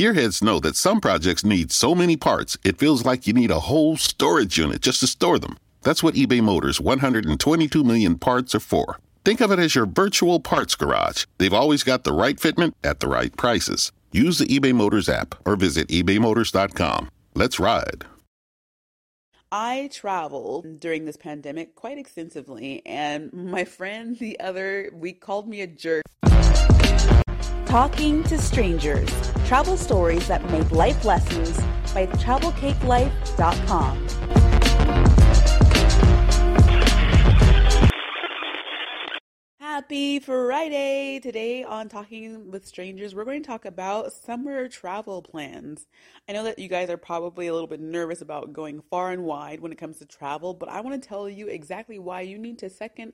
Gearheads know that some projects need so many parts, it feels like you need a whole storage unit just to store them. That's what eBay Motors' 122 million parts are for. Think of it as your virtual parts garage. They've always got the right fitment at the right prices. Use the eBay Motors app or visit ebaymotors.com. Let's ride. I traveled during this pandemic quite extensively, and my friend the other week called me a jerk. Talking to Strangers Travel Stories that Make Life Lessons by TravelCakeLife.com. Happy Friday! Today on Talking with Strangers, we're going to talk about summer travel plans. I know that you guys are probably a little bit nervous about going far and wide when it comes to travel, but I want to tell you exactly why you need to second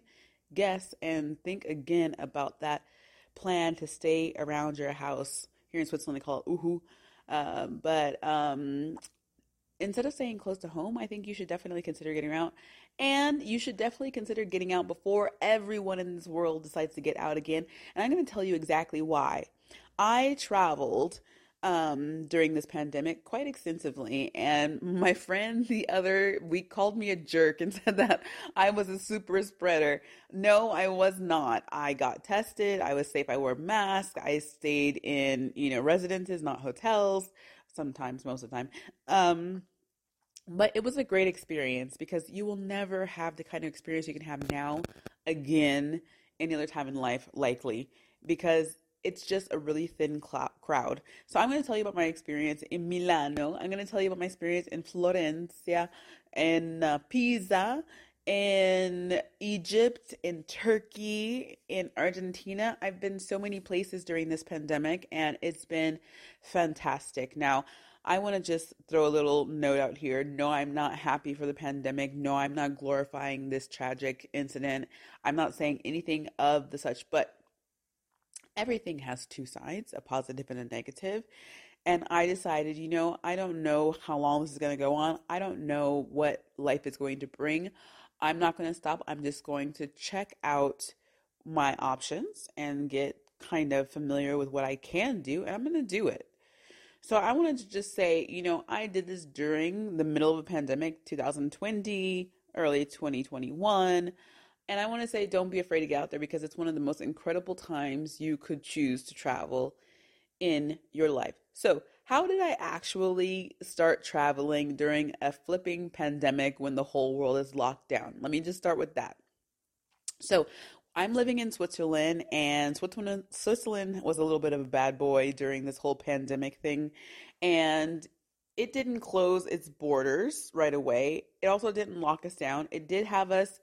guess and think again about that plan to stay around your house. Here in Switzerland, they call it uhu. Uh, but um, instead of staying close to home, I think you should definitely consider getting out. And you should definitely consider getting out before everyone in this world decides to get out again. And I'm going to tell you exactly why. I traveled um, during this pandemic quite extensively. And my friend the other week called me a jerk and said that I was a super spreader. No, I was not. I got tested. I was safe. I wore a mask. I stayed in, you know, residences, not hotels, sometimes, most of the time. Um, but it was a great experience because you will never have the kind of experience you can have now again any other time in life, likely, because it's just a really thin cl- crowd. So I'm going to tell you about my experience in Milano. I'm going to tell you about my experience in Florencia, in uh, Pisa, in Egypt, in Turkey, in Argentina. I've been so many places during this pandemic and it's been fantastic. Now, I want to just throw a little note out here. No, I'm not happy for the pandemic. No, I'm not glorifying this tragic incident. I'm not saying anything of the such, but everything has two sides, a positive and a negative. And I decided, you know, I don't know how long this is going to go on. I don't know what life is going to bring. I'm not going to stop. I'm just going to check out my options and get kind of familiar with what I can do, and I'm going to do it. So I wanted to just say, you know, I did this during the middle of a pandemic, 2020, early 2021. And I want to say, don't be afraid to get out there because it's one of the most incredible times you could choose to travel in your life. So, how did I actually start traveling during a flipping pandemic when the whole world is locked down? Let me just start with that. So, I'm living in Switzerland, and Switzerland, Switzerland was a little bit of a bad boy during this whole pandemic thing. And it didn't close its borders right away. It also didn't lock us down. It did have us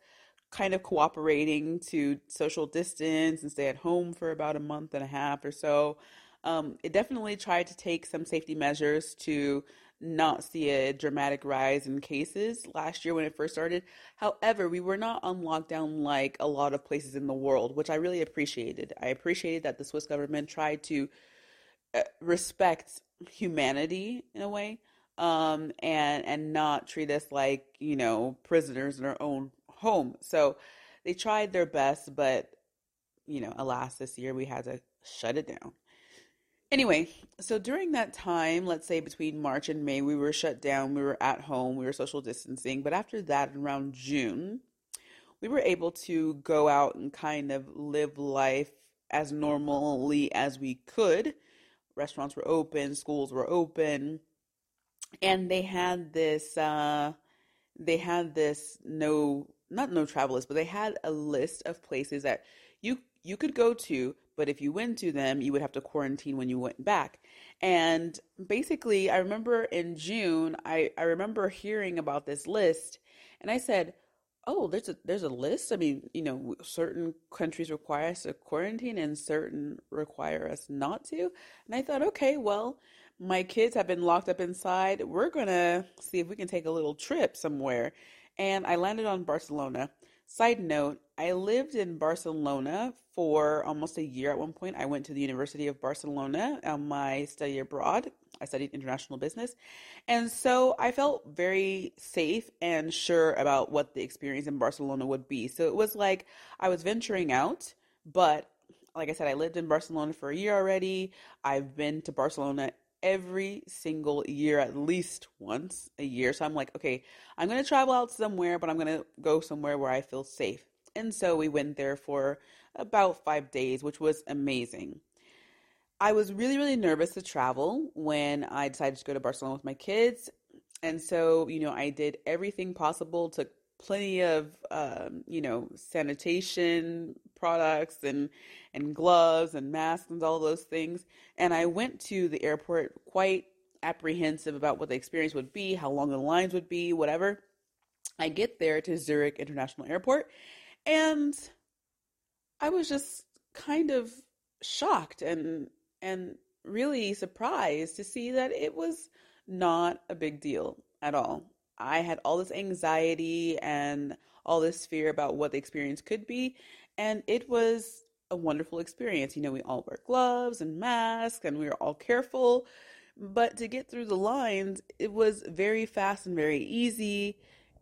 kind of cooperating to social distance and stay at home for about a month and a half or so. Um, it definitely tried to take some safety measures to not see a dramatic rise in cases last year when it first started. However, we were not on lockdown like a lot of places in the world, which I really appreciated. I appreciated that the Swiss government tried to uh, respect humanity in a way um, and and not treat us like you know prisoners in our own home. So they tried their best, but you know, alas, this year we had to shut it down. Anyway, so during that time, let's say between March and May, we were shut down, we were at home, we were social distancing. But after that, around June, we were able to go out and kind of live life as normally as we could. Restaurants were open, schools were open, and they had this uh, they had this no not no travel list, but they had a list of places that you you could go to, but if you went to them, you would have to quarantine when you went back. And basically, I remember in June, I, I remember hearing about this list, and I said, "Oh, there's a there's a list. I mean, you know, certain countries require us to quarantine, and certain require us not to." And I thought, okay, well, my kids have been locked up inside. We're gonna see if we can take a little trip somewhere and I landed on Barcelona. Side note, I lived in Barcelona for almost a year at one point. I went to the University of Barcelona on my study abroad. I studied international business. And so I felt very safe and sure about what the experience in Barcelona would be. So it was like I was venturing out, but like I said, I lived in Barcelona for a year already. I've been to Barcelona every single year, at least once a year. So I'm like, okay, I'm going to travel out somewhere, but I'm going to go somewhere where I feel safe. And so we went there for about five days, which was amazing. I was really, really nervous to travel when I decided to go to Barcelona with my kids. And so, you know, I did everything possible, took plenty of, um, you know, sanitation products and, and gloves and masks and all those things. And I went to the airport quite apprehensive about what the experience would be, how long the lines would be, whatever. I get there to Zurich International Airport and I was just kind of shocked and and really surprised to see that it was not a big deal at all. I had all this anxiety and all this fear about what the experience could be, and it was a wonderful experience. You know, we all wear gloves and masks and we were all careful, but to get through the lines, it was very fast and very easy.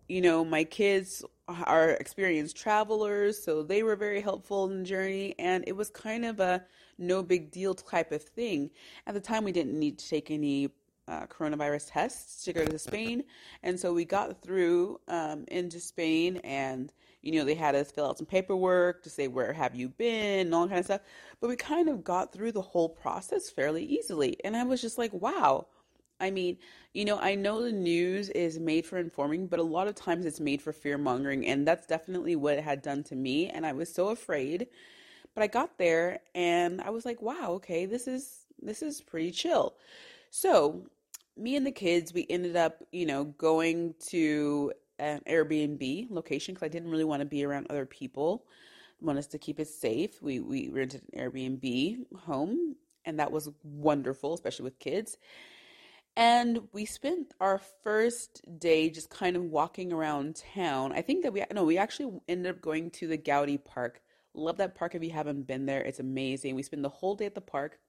You know, my kids are experienced travelers, so they were very helpful in the journey, and it was kind of a no big deal type of thing. At the time, we didn't need to take any uh, coronavirus tests to go to Spain, and so we got through um, into Spain, and you know they had us fill out some paperwork to say where have you been and all kind of stuff. But we kind of got through the whole process fairly easily, and I was just like, wow I mean, you know, I know the news is made for informing, but a lot of times it's made for fear mongering. And that's definitely what it had done to me. And I was so afraid. But I got there and I was like, wow, okay, this is this is pretty chill. So me and the kids, we ended up, you know, going to an Airbnb location because I didn't really want to be around other people. I want us to keep it safe. We we rented an Airbnb home, and that was wonderful, especially with kids. And we spent our first day just kind of walking around town. I think that we no, we actually ended up going to the Gaudi Park. Love that park if you haven't been there. It's amazing. We spent the whole day at the park.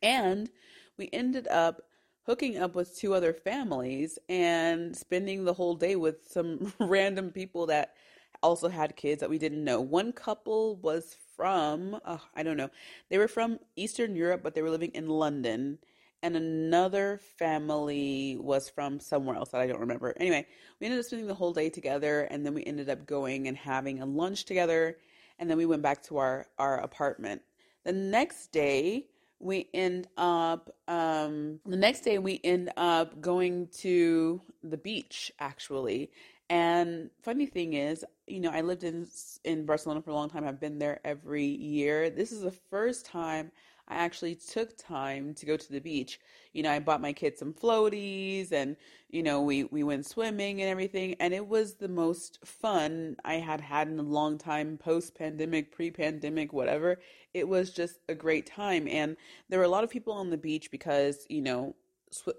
And we ended up hooking up with two other families and spending the whole day with some random people that also had kids that we didn't know. One couple was from, uh, I don't know, they were from Eastern Europe, but they were living in London and another family was from somewhere else that I don't remember. Anyway, we ended up spending the whole day together, and then we ended up going and having a lunch together, and then we went back to our our apartment. The next day, we end up um, the next day we end up going to the beach actually. And funny thing is, you know, I lived in in Barcelona for a long time. I've been there every year. This is the first time I actually took time to go to the beach. You know, I bought my kids some floaties and, you know, we, we went swimming and everything. And it was the most fun I had had in a long time, post pandemic, pre pandemic, whatever. It was just a great time. And there were a lot of people on the beach because, you know,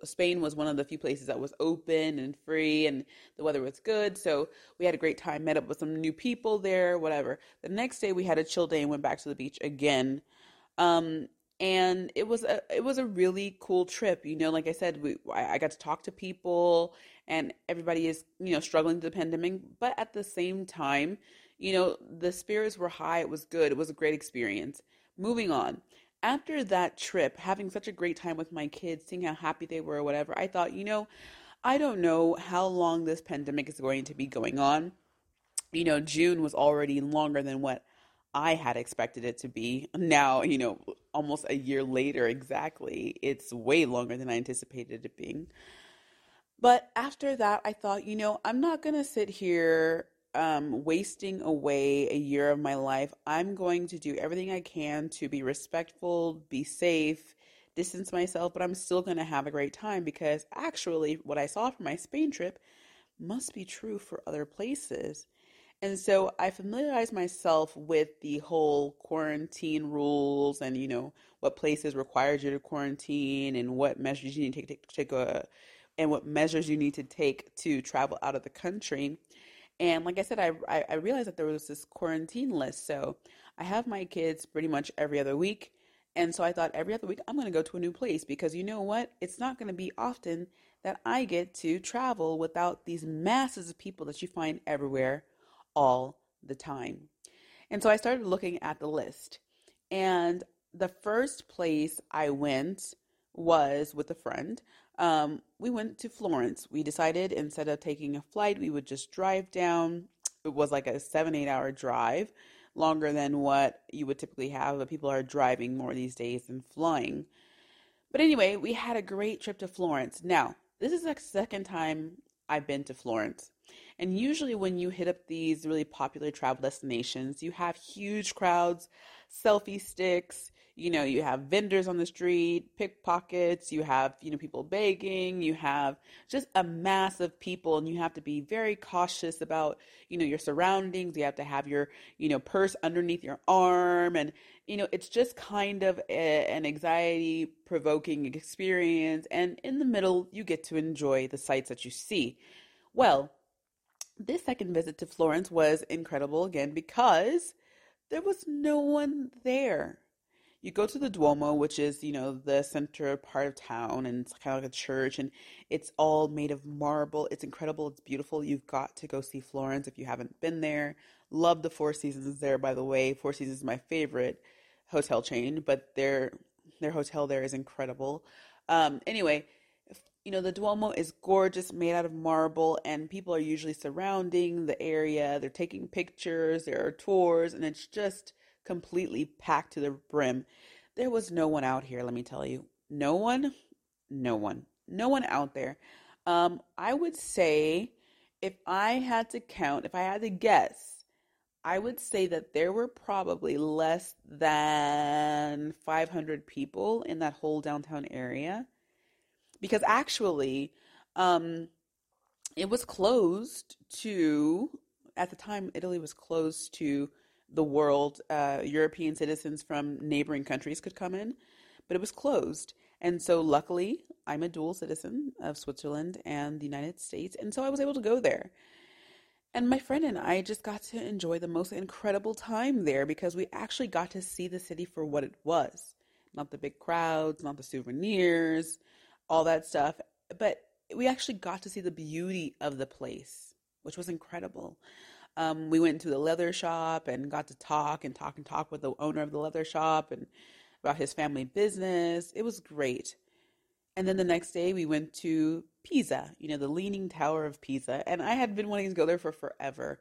Spain was one of the few places that was open and free and the weather was good. So we had a great time, met up with some new people there, whatever. The next day we had a chill day and went back to the beach again. Um, and it was a it was a really cool trip. You know, like I said, we I, got to talk to people, and everybody is you know struggling through the pandemic, but at the same time, you know, the spirits were high. It was good. It was a great experience. Moving on. After that trip, having such a great time with my kids, seeing how happy they were, or whatever, I thought, you know, I don't know how long this pandemic is going to be going on. You know, June was already longer than what I had expected it to be. Now, you know, almost a year later exactly, it's way longer than I anticipated it being. But after that, I thought, you know, I'm not going to sit here um, wasting away a year of my life. I'm going to do everything I can to be respectful, be safe, distance myself, but I'm still going to have a great time because actually, what I saw from my Spain trip must be true for other places. And so I familiarized myself with the whole quarantine rules and, you know, what places required you to quarantine and what measures you need to take, take, take a, and what measures you need to take to travel out of the country. And like I said, I, I, I realized that there was this quarantine list. So I have my kids pretty much every other week. And so I thought every other week I'm going to go to a new place because you know what? It's not going to be often that I get to travel without these masses of people that you find everywhere all the time. And so I started looking at the list. And the first place I went was with a friend. Um, we went to Florence. We decided instead of taking a flight, we would just drive down. It was like a seven, eight hour drive, longer than what you would typically have, but people are driving more these days than flying. But anyway, we had a great trip to Florence. Now, this is the second time I've been to Florence. And usually, when you hit up these really popular travel destinations, you have huge crowds, selfie sticks, you know, you have vendors on the street, pickpockets, you have, you know, people begging, you have just a mass of people, and you have to be very cautious about, you know, your surroundings. You have to have your, you know, purse underneath your arm. And, you know, it's just kind of a, an anxiety provoking experience. And in the middle, you get to enjoy the sights that you see. Well, this second visit to Florence was incredible again because there was no one there you go to the Duomo, which is, you know, the center part of town, and it's kind of like a church, and it's all made of marble. It's incredible. It's beautiful. You've got to go see Florence if you haven't been there. Love the Four Seasons there, by the way. Four Seasons is my favorite hotel chain, but their their hotel there is incredible. Um, anyway, you know, the Duomo is gorgeous, made out of marble, and people are usually surrounding the area. They're taking pictures, there are tours, and it's just completely packed to the brim. There was no one out here, let me tell you. No one, no one, no one out there. Um, I would say if I had to count, if I had to guess, I would say that there were probably less than 500 people in that whole downtown area. Because actually, um, it was closed to, at the time, Italy was closed to the world, uh, European citizens from neighboring countries could come in, but it was closed. And so, luckily, I'm a dual citizen of Switzerland and the United States, and so I was able to go there. And my friend and I just got to enjoy the most incredible time there because we actually got to see the city for what it was not the big crowds, not the souvenirs, all that stuff, but we actually got to see the beauty of the place, which was incredible. Um, we went to the leather shop and got to talk and talk and talk with the owner of the leather shop and about his family business. It was great. And then the next day we went to Pisa, you know, the Leaning Tower of Pisa. And I had been wanting to go there for forever.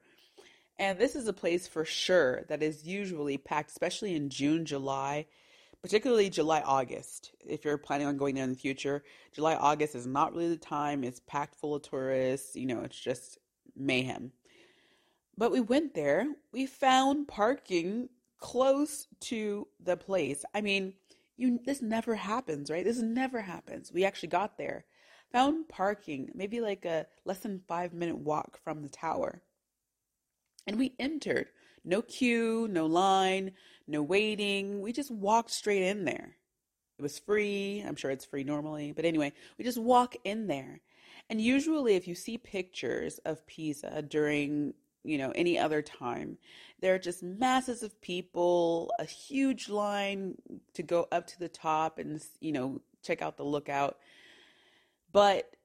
And this is a place for sure that is usually packed, especially in June, July, particularly July, August. If you're planning on going there in the future, July, August is not really the time. It's packed full of tourists. You know, it's just mayhem. But we went there. We found parking close to the place. I mean, you this never happens, right? This never happens. We actually got there. Found parking, maybe like a less than 5 minute walk from the tower. And we entered. No queue, no line, no waiting. We just walked straight in there. It was free. I'm sure it's free normally. But anyway, we just walk in there. And usually, if you see pictures of Pisa during you know, any other time. There are just masses of people, a huge line to go up to the top and, you know, check out the lookout. But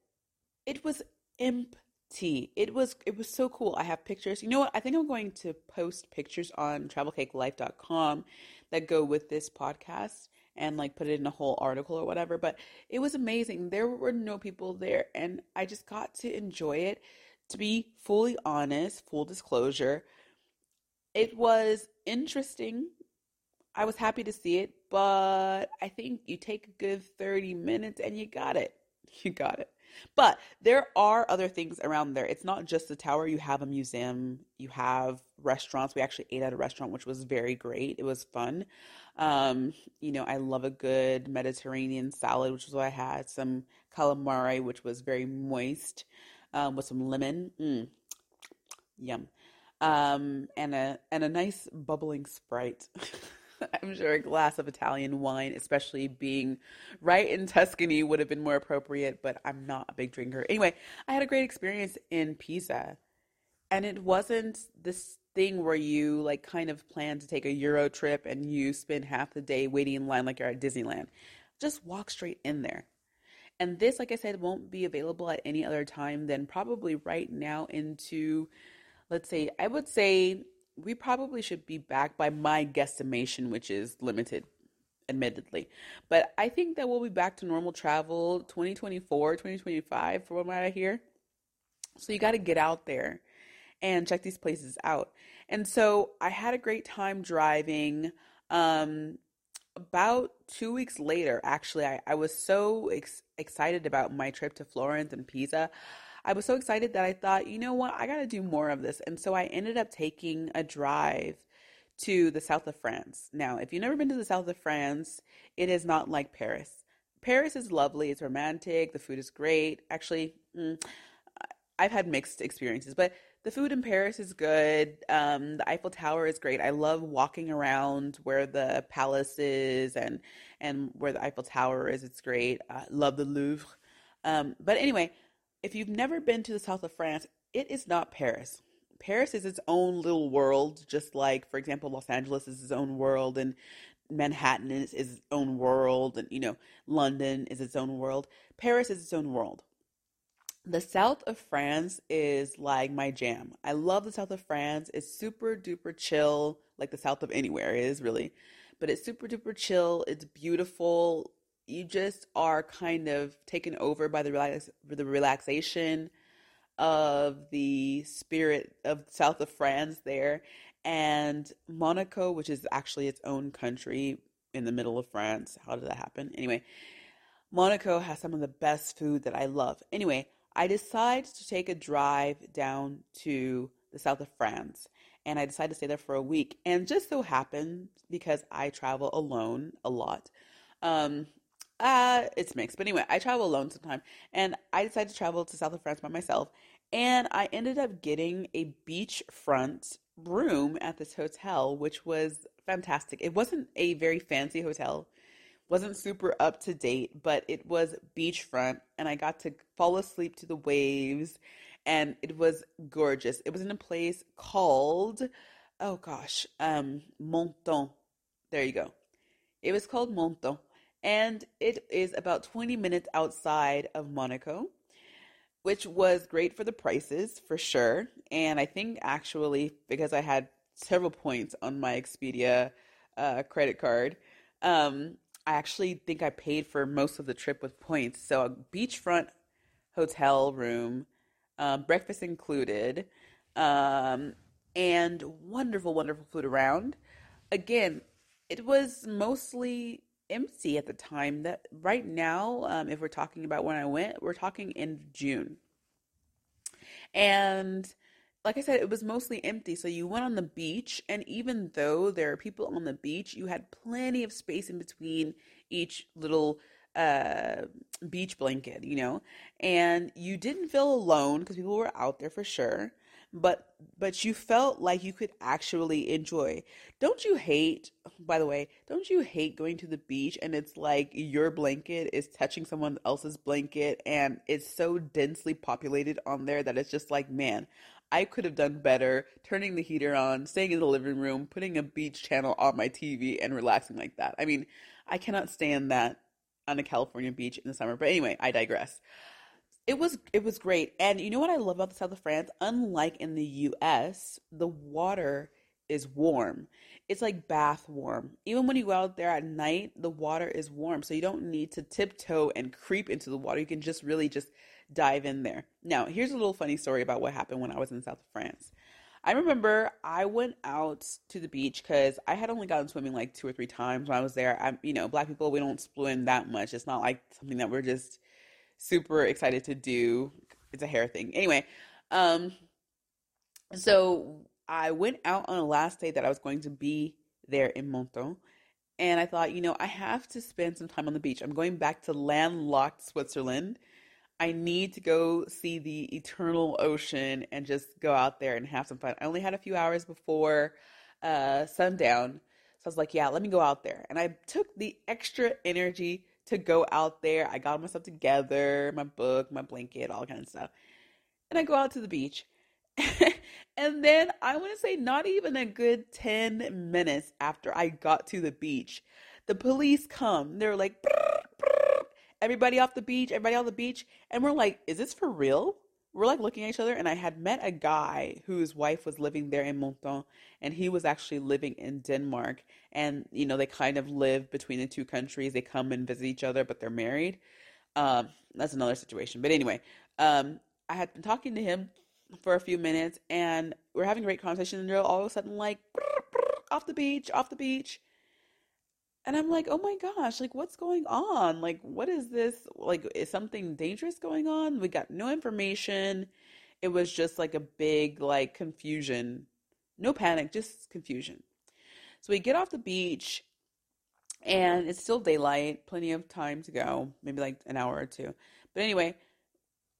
it was empty. It was it was so cool. I have pictures. You know what? I think I'm going to post pictures on travelcakelife.com that go with this podcast and like put it in a whole article or whatever, but it was amazing. There were no people there and I just got to enjoy it to be fully honest, full disclosure, it was interesting. I was happy to see it, but I think you take a good 30 minutes and you got it. You got it. But there are other things around there. It's not just the tower. You have a museum, you have restaurants. We actually ate at a restaurant, which was very great. It was fun. Um, you know, I love a good Mediterranean salad, which is what I had, some calamari, which was very moist um, with some lemon. Mm. Yum. Um, and a and a nice bubbling Sprite. I'm sure a glass of Italian wine, especially being right in Tuscany, would have been more appropriate, but I'm not a big drinker. Anyway, I had a great experience in Pisa. And it wasn't this thing where you like kind of plan to take a Euro trip and you spend half the day waiting in line like you're at Disneyland. Just walk straight in there. And this, like I said, won't be available at any other time than probably right now into, let's say, I would say we probably should be back by my guesstimation, which is limited admittedly. But I think that we'll be back to normal travel 2024, 2025, from what I hear. So you got to get out there and check these places out. And so I had a great time driving. Um, about two weeks later, actually, I, I was so ex- excited about my trip to Florence and Pisa. I was so excited that I thought, you know what, I got to do more of this. And so I ended up taking a drive to the south of France. Now, if you've never been to the south of France, it is not like Paris. Paris is lovely, it's romantic, the food is great. Actually, mm, I've had mixed experiences, but the food in Paris is good. Um, the Eiffel Tower is great. I love walking around where the palace is and and where the Eiffel Tower is. It's great. I love the Louvre. Um, but anyway, if you've never been to the south of France, it is not Paris. Paris is its own little world, just like, for example, Los Angeles is its own world, and Manhattan is, is its own world, and you know, London is its own world. Paris is its own world. The south of France is like my jam. I love the south of France. It's super duper chill, like the south of anywhere is really, but it's super duper chill. It's beautiful. You just are kind of taken over by the relax the relaxation of the spirit of south of France there and Monaco, which is actually its own country in the middle of France. How did that happen? Anyway, Monaco has some of the best food that I love. Anyway, I decide to take a drive down to the south of France and I decided to stay there for a week. And just so happened, because I travel alone a lot, um, uh, it's mixed. But anyway, I travel alone sometimes. And I decided to travel to south of France by myself. And I ended up getting a beachfront room at this hotel, which was fantastic. It wasn't a very fancy hotel, wasn't super up to date, but it was beachfront, and I got to fall asleep to the waves, and it was gorgeous. It was in a place called, oh gosh, um, Menton. There you go. It was called Menton and it is about 20 minutes outside of Monaco which was great for the prices for sure. And I think actually, because I had several points on my Expedia uh, credit card, um, I actually think I paid for most of the trip with points. So a beachfront hotel room, uh, breakfast included, um, and wonderful, wonderful food around. Again, it was mostly empty at the time. That right now, um, if we're talking about when I went, we're talking in June. And like I said, it was mostly empty. So you went on the beach, and even though there are people on the beach, you had plenty of space in between each little uh, beach blanket, you know, and you didn't feel alone because people were out there for sure but but you felt like you could actually enjoy. Don't you hate by the way, don't you hate going to the beach and it's like your blanket is touching someone else's blanket and it's so densely populated on there that it's just like, man, I could have done better turning the heater on, staying in the living room, putting a beach channel on my TV and relaxing like that. I mean, I cannot stand that on a California beach in the summer. But anyway, I digress it was it was great. And you know what I love about the south of France? Unlike in the US, the water is warm. It's like bath warm. Even when you go out there at night, the water is warm. So you don't need to tiptoe and creep into the water. You can just really just dive in there. Now, here's a little funny story about what happened when I was in south of France. I remember I went out to the beach because I had only gotten swimming like two or three times when I was there. I'm, you know, black people, we don't swim that much. It's not like something that we're just super excited to do. It's a hair thing. Anyway, um, so I went out on the last day that I was going to be there in Menton. And I thought, you know, I have to spend some time on the beach. I'm going back to landlocked Switzerland. I need to go see the eternal ocean and just go out there and have some fun. I only had a few hours before uh, sundown. So I was like, yeah, let me go out there. And I took the extra energy to go out there. I got myself together, my book, my blanket, all kind of stuff. And I go out to the beach. and then I want to say not even a good 10 minutes after I got to the beach, the police come. They're like, brr, everybody off the beach, everybody on the beach. And we're like, is this for real? we're like looking at each other, and I had met a guy whose wife was living there in Menton, and he was actually living in Denmark. And you know, they kind of live between the two countries. They come and visit each other, but they're married. Um, that's another situation. But anyway, um, I had been talking to him for a few minutes, and we're having a great conversation. And all of a sudden like, off the beach, off the beach. And I'm like, oh my gosh, like what's going on? Like, what is this? Like, is something dangerous going on? We got no information. It was just like a big, like, confusion. No panic, just confusion. So we get off the beach and it's still daylight, plenty of time to go, maybe like an hour or two. But anyway,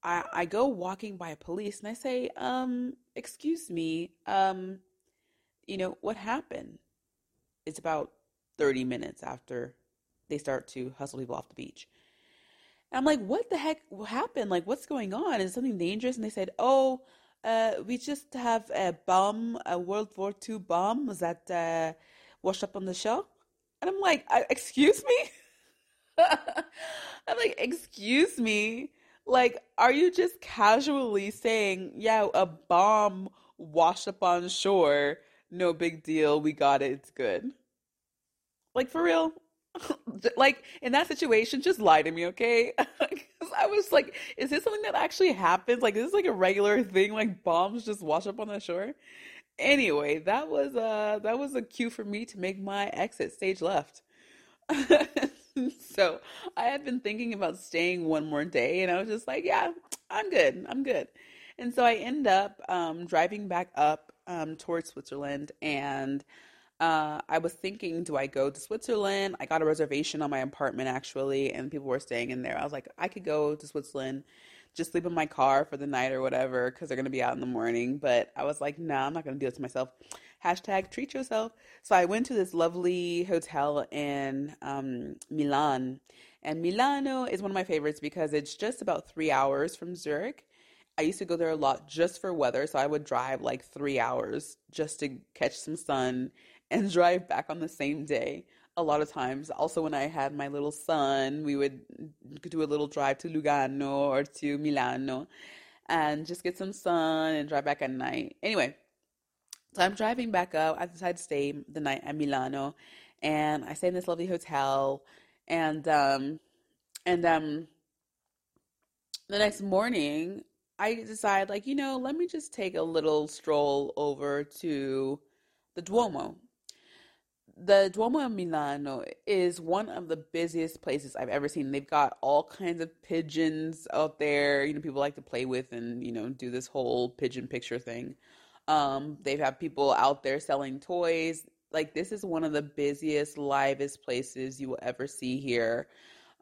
I, I go walking by a police and I say, um, excuse me, um, you know, what happened? It's about 30 minutes after they start to hustle people off the beach. And I'm like, what the heck happened? Like, what's going on? Is something dangerous? And they said, oh, uh, we just have a bomb, a World War II bomb that uh, washed up on the shore. And I'm like, excuse me? I'm like, excuse me? Like, are you just casually saying, yeah, a bomb washed up on shore? No big deal. We got it. It's good. Like for real? like in that situation, just lie to me, okay? I was like, is this something that actually happens? Like, is this like a regular thing? Like bombs just wash up on the shore? Anyway, that was uh that was a cue for me to make my exit stage left. so I had been thinking about staying one more day, and I was just like, yeah, I'm good, I'm good. And so I end up um, driving back up um, towards Switzerland, and uh, I was thinking, do I go to Switzerland? I got a reservation on my apartment actually, and people were staying in there. I was like, I could go to Switzerland, just sleep in my car for the night or whatever, because they're gonna be out in the morning. But I was like, no, nah, I'm not gonna do it to myself. Hashtag treat yourself. So I went to this lovely hotel in um, Milan, and Milano is one of my favorites because it's just about three hours from Zurich. I used to go there a lot just for weather, so I would drive like three hours just to catch some sun and drive back on the same day a lot of times. Also, when I had my little son, we would do a little drive to Lugano or to Milano and just get some sun and drive back at night. Anyway, so I'm driving back up. I decided to stay the night at Milano and I stay in this lovely hotel and um and um the next morning I decide like, you know, let me just take a little stroll over to the Duomo the Duomo of Milano is one of the busiest places I've ever seen. They've got all kinds of pigeons out there, you know, people like to play with and, you know, do this whole pigeon picture thing. Um, they've had people out there selling toys. Like this is one of the busiest, livest places you will ever see here.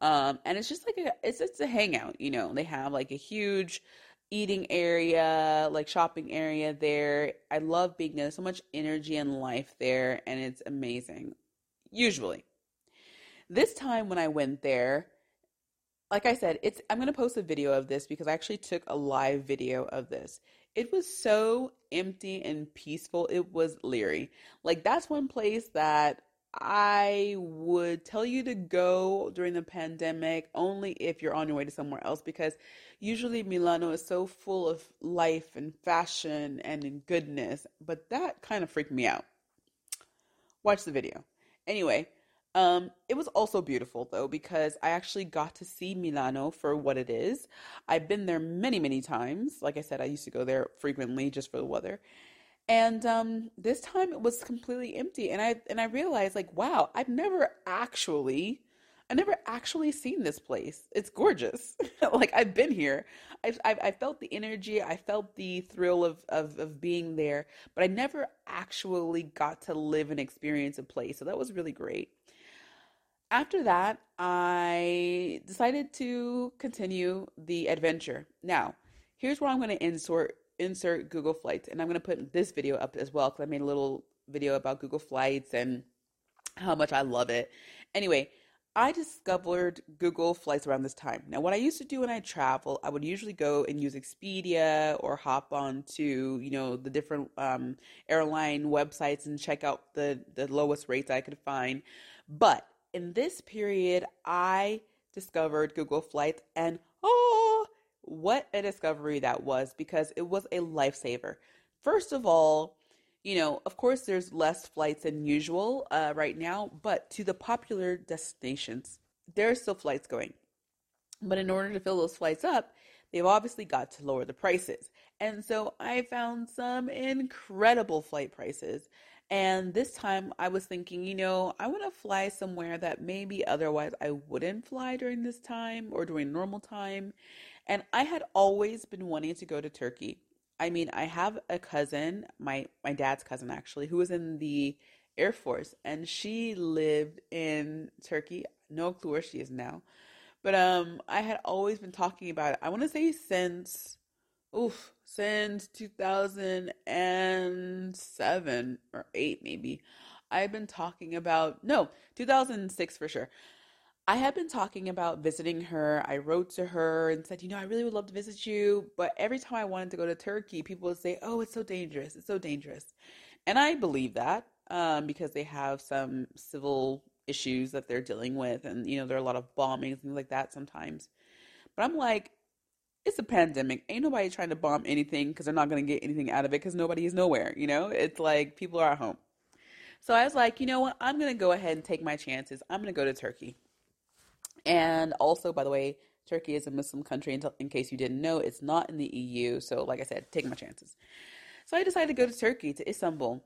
Um, and it's just like a, it's just a hangout, you know. They have like a huge eating area, like shopping area there. I love being there. There's so much energy and life there, and it's amazing. Usually. This time when I went there, like I said, it's I'm gonna post a video of this because I actually took a live video of this. It was so empty and peaceful. It was leery. Like that's one place that I would tell you to go during the pandemic only if you're on your way to somewhere else because usually Milano is so full of life and fashion and goodness, but that kind of freaked me out. Watch the video. Anyway, um, it was also beautiful though because I actually got to see Milano for what it is. I've been there many, many times. Like I said, I used to go there frequently just for the weather and um, this time it was completely empty and i and i realized like wow i've never actually i never actually seen this place. It's gorgeous. Like i've been here. I've, I've, i felt the energy. I felt the thrill of, of of being there but i never actually got to live and experience a place so that was really great. After that i decided to continue the adventure. Now here's where i'm going to insert insert Google Flights. And I'm going to put this video up as well because I made a little video about Google Flights and how much I love it. Anyway, I discovered Google Flights around this time. Now, what I used to do when I travel, I would usually go and use Expedia or hop on to, you know, the different um, airline websites and check out the, the lowest rates I could find. But in this period, I discovered Google Flights and oh, what a discovery that was because it was a lifesaver. First of all, you know, of course, there's less flights than usual uh, right now, but to the popular destinations, there are still flights going. But in order to fill those flights up, they've obviously got to lower the prices. And so I found some incredible flight prices. And this time I was thinking, you know, I want to fly somewhere that maybe otherwise I wouldn't fly during this time or during normal time. And I had always been wanting to go to Turkey. I mean, I have a cousin, my my dad's cousin actually, who was in the Air Force and she lived in Turkey. No clue where she is now. But um I had always been talking about it. I want to say since oof, since 2007 or 8 maybe. I've been talking about no, 2006 for sure. I had been talking about visiting her. I wrote to her and said, you know, I really would love to visit you. But every time I wanted to go to Turkey, people would say, oh, it's so dangerous. It's so dangerous. And I believe that um, because they have some civil issues that they're dealing with. And, you know, there are a lot of bombings and things like that sometimes. But I'm like, it's a pandemic. Ain't nobody trying to bomb anything because they're not going to get anything out of it because nobody is nowhere. You know, it's like people are at home. So I was like, you know what? I'm going to go ahead and take my chances. I'm going to go to Turkey. And also, by the way, Turkey is a Muslim country. In, case you didn't know, it's not in the EU. So, like I said, taking my chances. So I decided to go to Turkey, to Istanbul.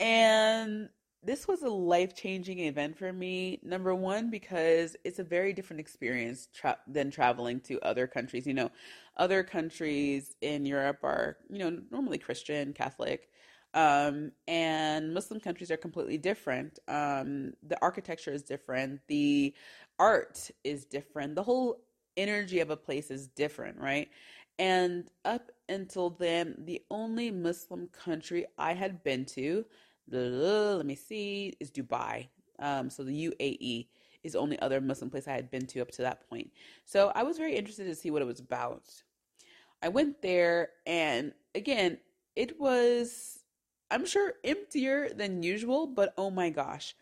And this was a life changing event for me. Number one, because it's a very different experience tra- than traveling to other countries. You know, other countries in Europe are, you know, normally Christian, Catholic. Um, and Muslim countries are completely different. Um, the architecture is different. The art is different. The whole energy of a place is different, right? And up until then, the only Muslim country I had been to, let me see, is Dubai. Um, so the UAE is the only other Muslim place I had been to up to that point. So I was very interested to see what it was about. I went there, and again, it was, I'm sure, emptier than usual, but oh my gosh.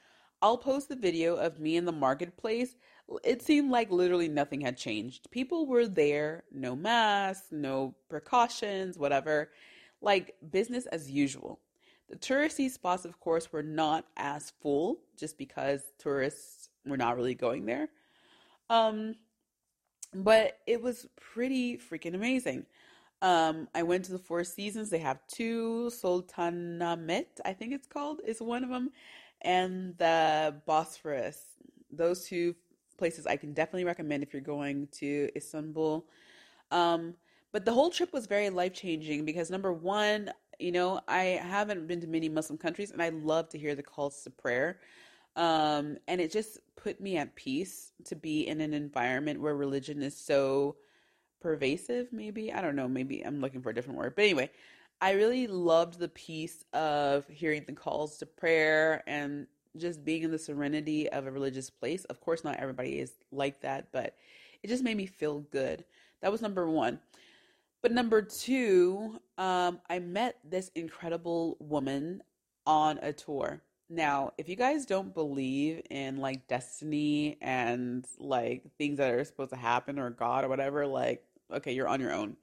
I'll post the video of me in the marketplace. It seemed like literally nothing had changed. People were there, no masks, no precautions, whatever, like business as usual. The touristy spots, of course, were not as full just because tourists were not really going there. Um, but it was pretty freaking amazing. Um, I went to the Four Seasons. They have two. Sultanahmet, I think it's called, is one of them and the Bosphorus. Those two places I can definitely recommend if you're going to Istanbul. Um, but the whole trip was very life changing because number one, you know, I haven't been to many Muslim countries and I love to hear the calls to prayer. Um, and it just put me at peace to be in an environment where religion is so pervasive, maybe. I don't know, maybe I'm looking for a different word. But anyway, I really loved the piece of hearing the calls to prayer and just being in the serenity of a religious place. Of course, not everybody is like that, but it just made me feel good. That was number one. But number two, um, I met this incredible woman on a tour. Now, if you guys don't believe in like destiny and like things that are supposed to happen or God or whatever, like, okay, you're on your own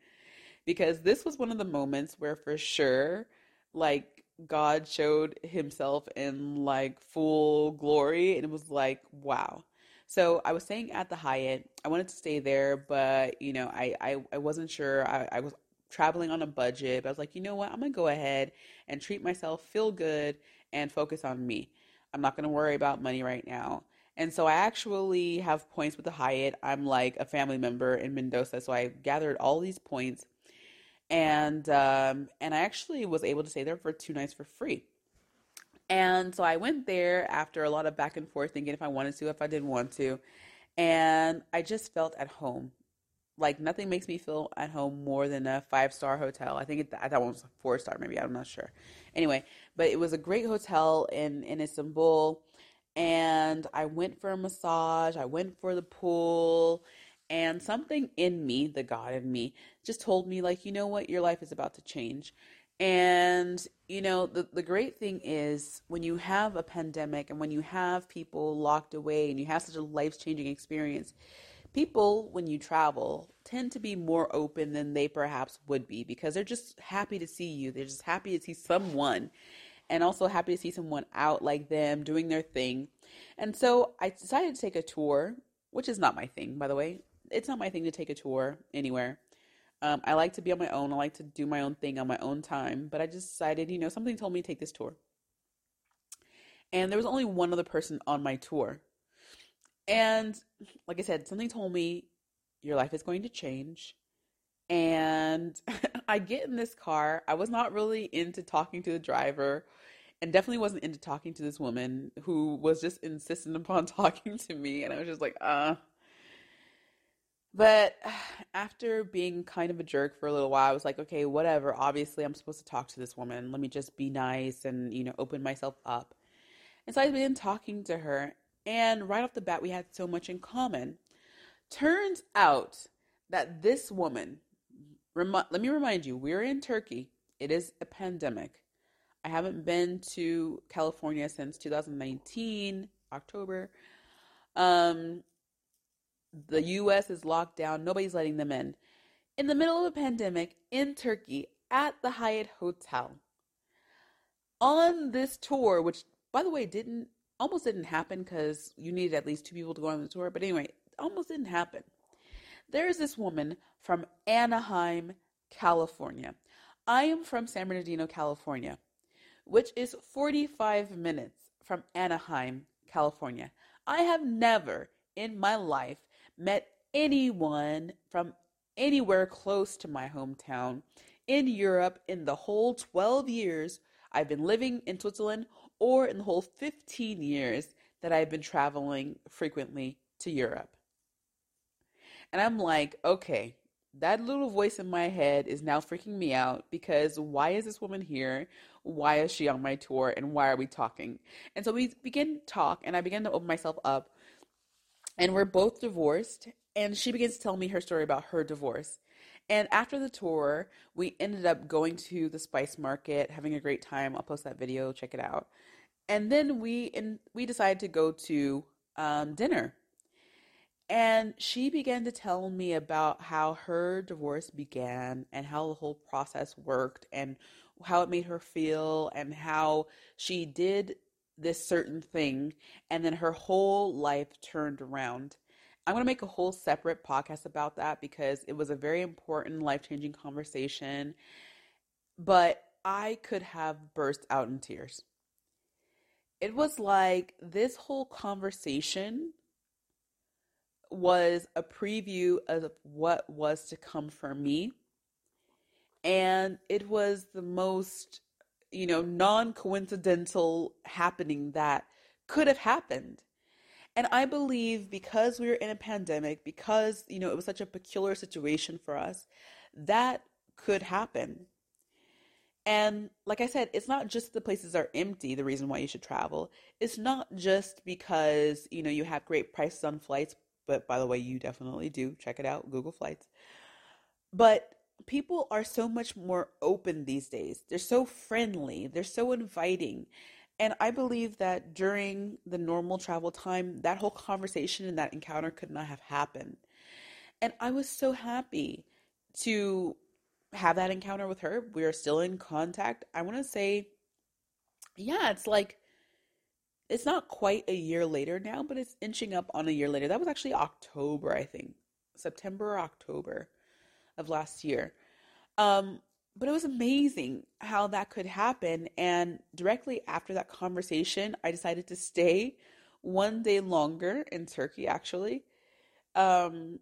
because this was one of the moments where for sure like God showed himself in like full glory and it was like wow. So I was staying at the Hyatt. I wanted to stay there, but you know, I I, I wasn't sure. I, I was traveling on a budget, but I was like, you know what? I'm gonna go ahead and treat myself, feel good, and focus on me. I'm not gonna worry about money right now. And so I actually have points with the Hyatt. I'm like a family member in Mendoza, so I gathered all these points and um, and I actually was able to stay there for two nights for free. And so I went there after a lot of back and forth, thinking if I wanted to, if I didn't want to, and I just felt at home. Like nothing makes me feel at home more than a five star hotel. I think it, that one was a four star, maybe I'm not sure. Anyway, but it was a great hotel in in Istanbul, and I went for a massage. I went for the pool and something in me, the God in me, just told me, like, you know what, your life is about to change. And, you know, the, the great thing is when you have a pandemic and when you have people locked away and you have such a life changing experience, people, when you travel, tend to be more open than they perhaps would be because they're just happy to see you. They're just happy to see someone and also happy to see someone out like them doing their thing. And so I decided to take a tour, which is not my thing, by the way. It's not my thing to take a tour anywhere. Um, I like to be on my own. I like to do my own thing on my own time. But I just decided, you know, something told me to take this tour. And there was only one other person on my tour. And like I said, something told me your life is going to change. And I get in this car. I was not really into talking to the driver and definitely wasn't into talking to this woman who was just insistent upon talking to me. And I was just like, uh, but after being kind of a jerk for a little while, I was like, okay, whatever. Obviously, I'm supposed to talk to this woman. Let me just be nice and, you know, open myself up. And so I began talking to her. And right off the bat, we had so much in common. Turns out that this woman, rem- let me remind you, we're in Turkey. It is a pandemic. I haven't been to California since 2019, October. Um, the US is locked down, nobody's letting them in. In the middle of a pandemic in Turkey at the Hyatt Hotel. On this tour, which by the way didn't almost didn't happen because you needed at least two people to go on the tour, but anyway, almost didn't happen. There is this woman from Anaheim, California. I am from San Bernardino, California, which is 45 minutes from Anaheim, California. I have never in my life met anyone from anywhere close to my hometown in Europe in the whole 12 years I've been living in Switzerland or in the whole 15 years that I've been traveling frequently to Europe. And I'm like, okay, that little voice in my head is now freaking me out because why is this woman here? Why is she on my tour? And why are we talking? And so we begin talk, and I begin to open myself up and we're both divorced. And she begins to tell me her story about her divorce. And after the tour, we ended up going to the spice market, having a great time. I'll post that video, check it out. And then we and we decided to go to um, dinner. And she began to tell me about how her divorce began and how the whole process worked and how it made her feel and how she did this certain thing and then her whole life turned around. I'm going to make a whole separate podcast about that because it was a very important life-changing conversation, but I could have burst out in tears. It was like this whole conversation was a preview of what was to come for me. And it was the most you know, non coincidental happening that could have happened. And I believe because we were in a pandemic, because, you know, it was such a peculiar situation for us, that could happen. And like I said, it's not just the places are empty, the reason why you should travel. It's not just because, you know, you have great prices on flights, but by the way, you definitely do. Check it out, Google Flights. But people are so much more open these days. They're so friendly, they're so inviting. And I believe that during the normal travel time, that whole conversation and that encounter could not have happened. And I was so happy to have that encounter with her. We are still in contact. I want to say, yeah, it's like, it's not quite a year later now, but it's inching up on a year later. That was actually October, I think. September or October of last year. Um, but it was amazing how that could happen. And directly after that conversation, I decided to stay one day longer in Turkey, actually. Um,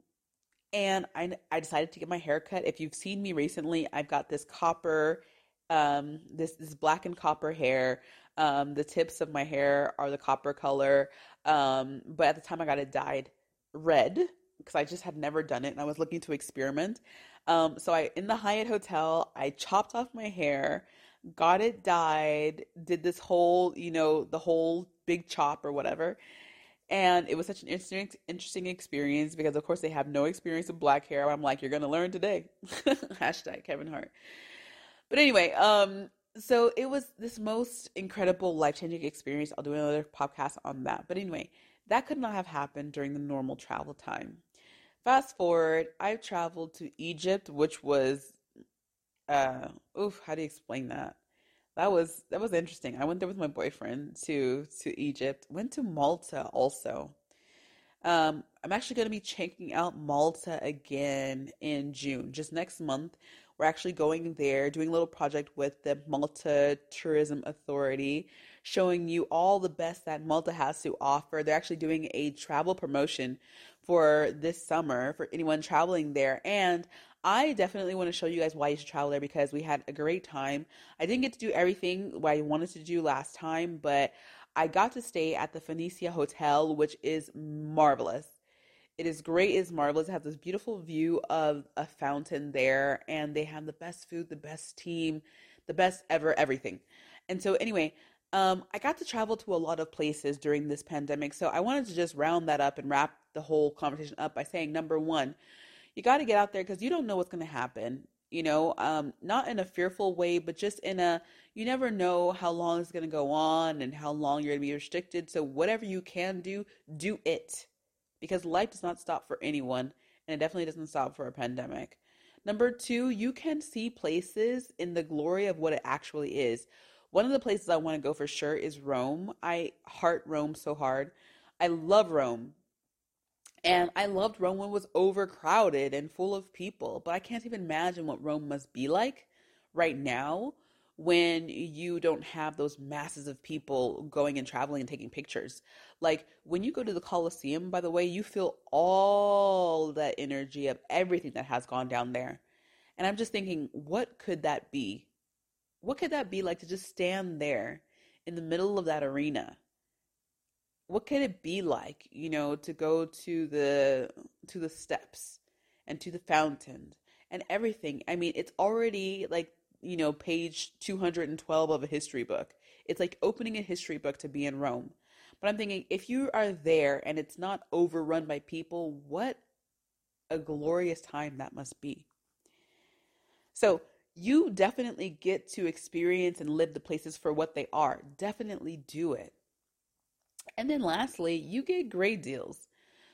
and I, I decided to get my hair cut. If you've seen me recently, I've got this copper, um, this, this black and copper hair. Um, the tips of my hair are the copper color. Um, but at the time I got it dyed red because I just had never done it and I was looking to experiment. Um, so I in the Hyatt Hotel, I chopped off my hair, got it dyed, did this whole, you know, the whole big chop or whatever. And it was such an interesting, interesting experience because, of course, they have no experience with black hair. I'm like, you're gonna learn today. Hashtag Kevin Hart. But anyway, um, so it was this most incredible life changing experience. I'll do another podcast on that. But anyway, that could not have happened during the normal travel time. Fast forward, I've traveled to Egypt, which was, uh, oof, how do you explain that? That was that was interesting. I went there with my boyfriend to to Egypt. Went to Malta also. Um, I'm actually going to be checking out Malta again in June, just next month. We're actually going there, doing a little project with the Malta Tourism Authority, showing you all the best that Malta has to offer. They're actually doing a travel promotion for this summer for anyone traveling there. And I definitely want to show you guys why you should travel there because we had a great time. I didn't get to do everything I wanted to do last time, but I got to stay at the Phoenicia Hotel, which is marvelous. It is great, it's marvelous. It has this beautiful view of a fountain there, and they have the best food, the best team, the best ever everything. And so, anyway, um, I got to travel to a lot of places during this pandemic. So, I wanted to just round that up and wrap the whole conversation up by saying number one, you got to get out there because you don't know what's going to happen you know um, not in a fearful way but just in a you never know how long it's going to go on and how long you're going to be restricted so whatever you can do do it because life does not stop for anyone and it definitely doesn't stop for a pandemic number two you can see places in the glory of what it actually is one of the places i want to go for sure is rome i heart rome so hard i love rome and I loved Rome when it was overcrowded and full of people. But I can't even imagine what Rome must be like right now when you don't have those masses of people going and traveling and taking pictures. Like when you go to the Colosseum, by the way, you feel all that energy of everything that has gone down there. And I'm just thinking, what could that be? What could that be like to just stand there in the middle of that arena? what could it be like you know to go to the to the steps and to the fountain and everything? I mean it's already like you know page 212 of a history book. It's like opening a history book to be in rome. But i'm thinking if you are there and it's not overrun by people what a glorious time that must be. So you definitely get to experience and live the places for what they are definitely do it and then lastly, you get great deals.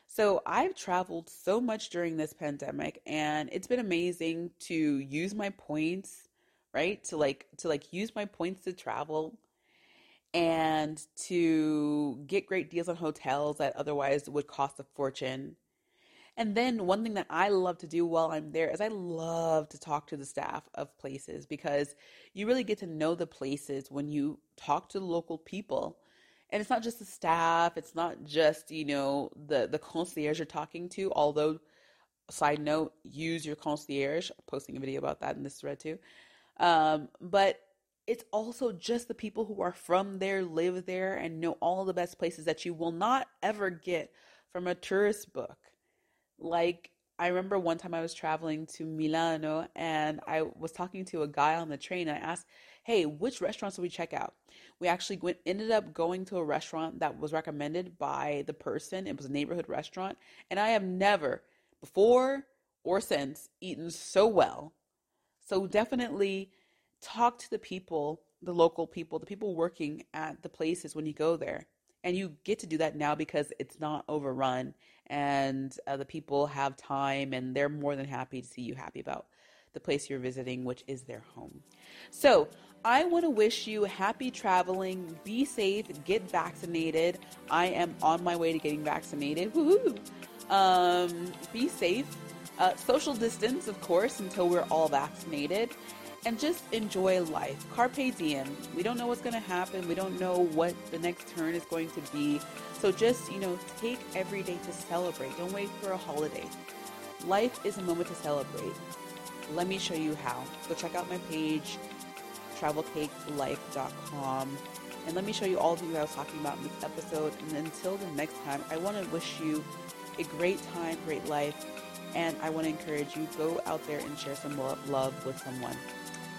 So I've traveled so much during this pandemic and it's been amazing to use my points, right? To like to like use my points to travel and to get great deals on hotels that otherwise would cost a fortune. And then one thing that I love to do while I'm there is I love to talk to the staff of places because you really get to know the places when you talk to the local people. And it's not just the staff it's not just you know the the concierge you're talking to although side note use your concierge. I'm posting a video about that in this thread too. Um, but it's also just the people who are from there live there and know all the best places that you will not ever get from a tourist book like I remember one time I was traveling to Milano and I was talking to a guy on the train. I asked, hey, which restaurants do we check out? We actually went, ended up going to a restaurant that was recommended by the person. It was a neighborhood restaurant. And I have never, before or since, eaten so well. So definitely talk to the people, the local people, the people working at the places when you go there. And you get to do that now because it's not overrun and uh, the people have time and they're more than happy to see you happy about the place you're visiting, which is their home. So, I want to wish you happy traveling, be safe, get vaccinated. I am on my way to getting vaccinated. Woohoo! Um, be safe, uh, social distance, of course, until we're all vaccinated, and just enjoy life. Carpe diem. We don't know what's going to happen. We don't know what the next turn is going to be. So just, you know, take every day to celebrate. Don't wait for a holiday. Life is a moment to celebrate. Let me show you how. Go check out my page travelcakelife.com. And let me show you all the things I was talking about in this episode. And until the next time, I want to wish you a great time, great life. And I want to encourage you go out there and share some love with someone.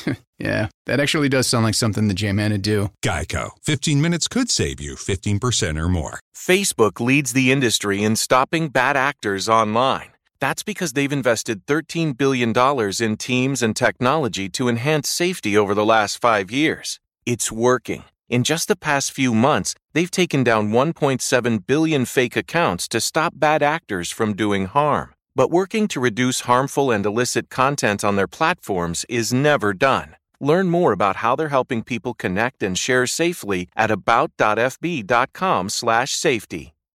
yeah, that actually does sound like something the J-Man would do. Geico. 15 minutes could save you 15% or more. Facebook leads the industry in stopping bad actors online. That's because they've invested $13 billion in teams and technology to enhance safety over the last five years. It's working. In just the past few months, they've taken down 1.7 billion fake accounts to stop bad actors from doing harm. But working to reduce harmful and illicit content on their platforms is never done. Learn more about how they're helping people connect and share safely at about.fb.com/safety.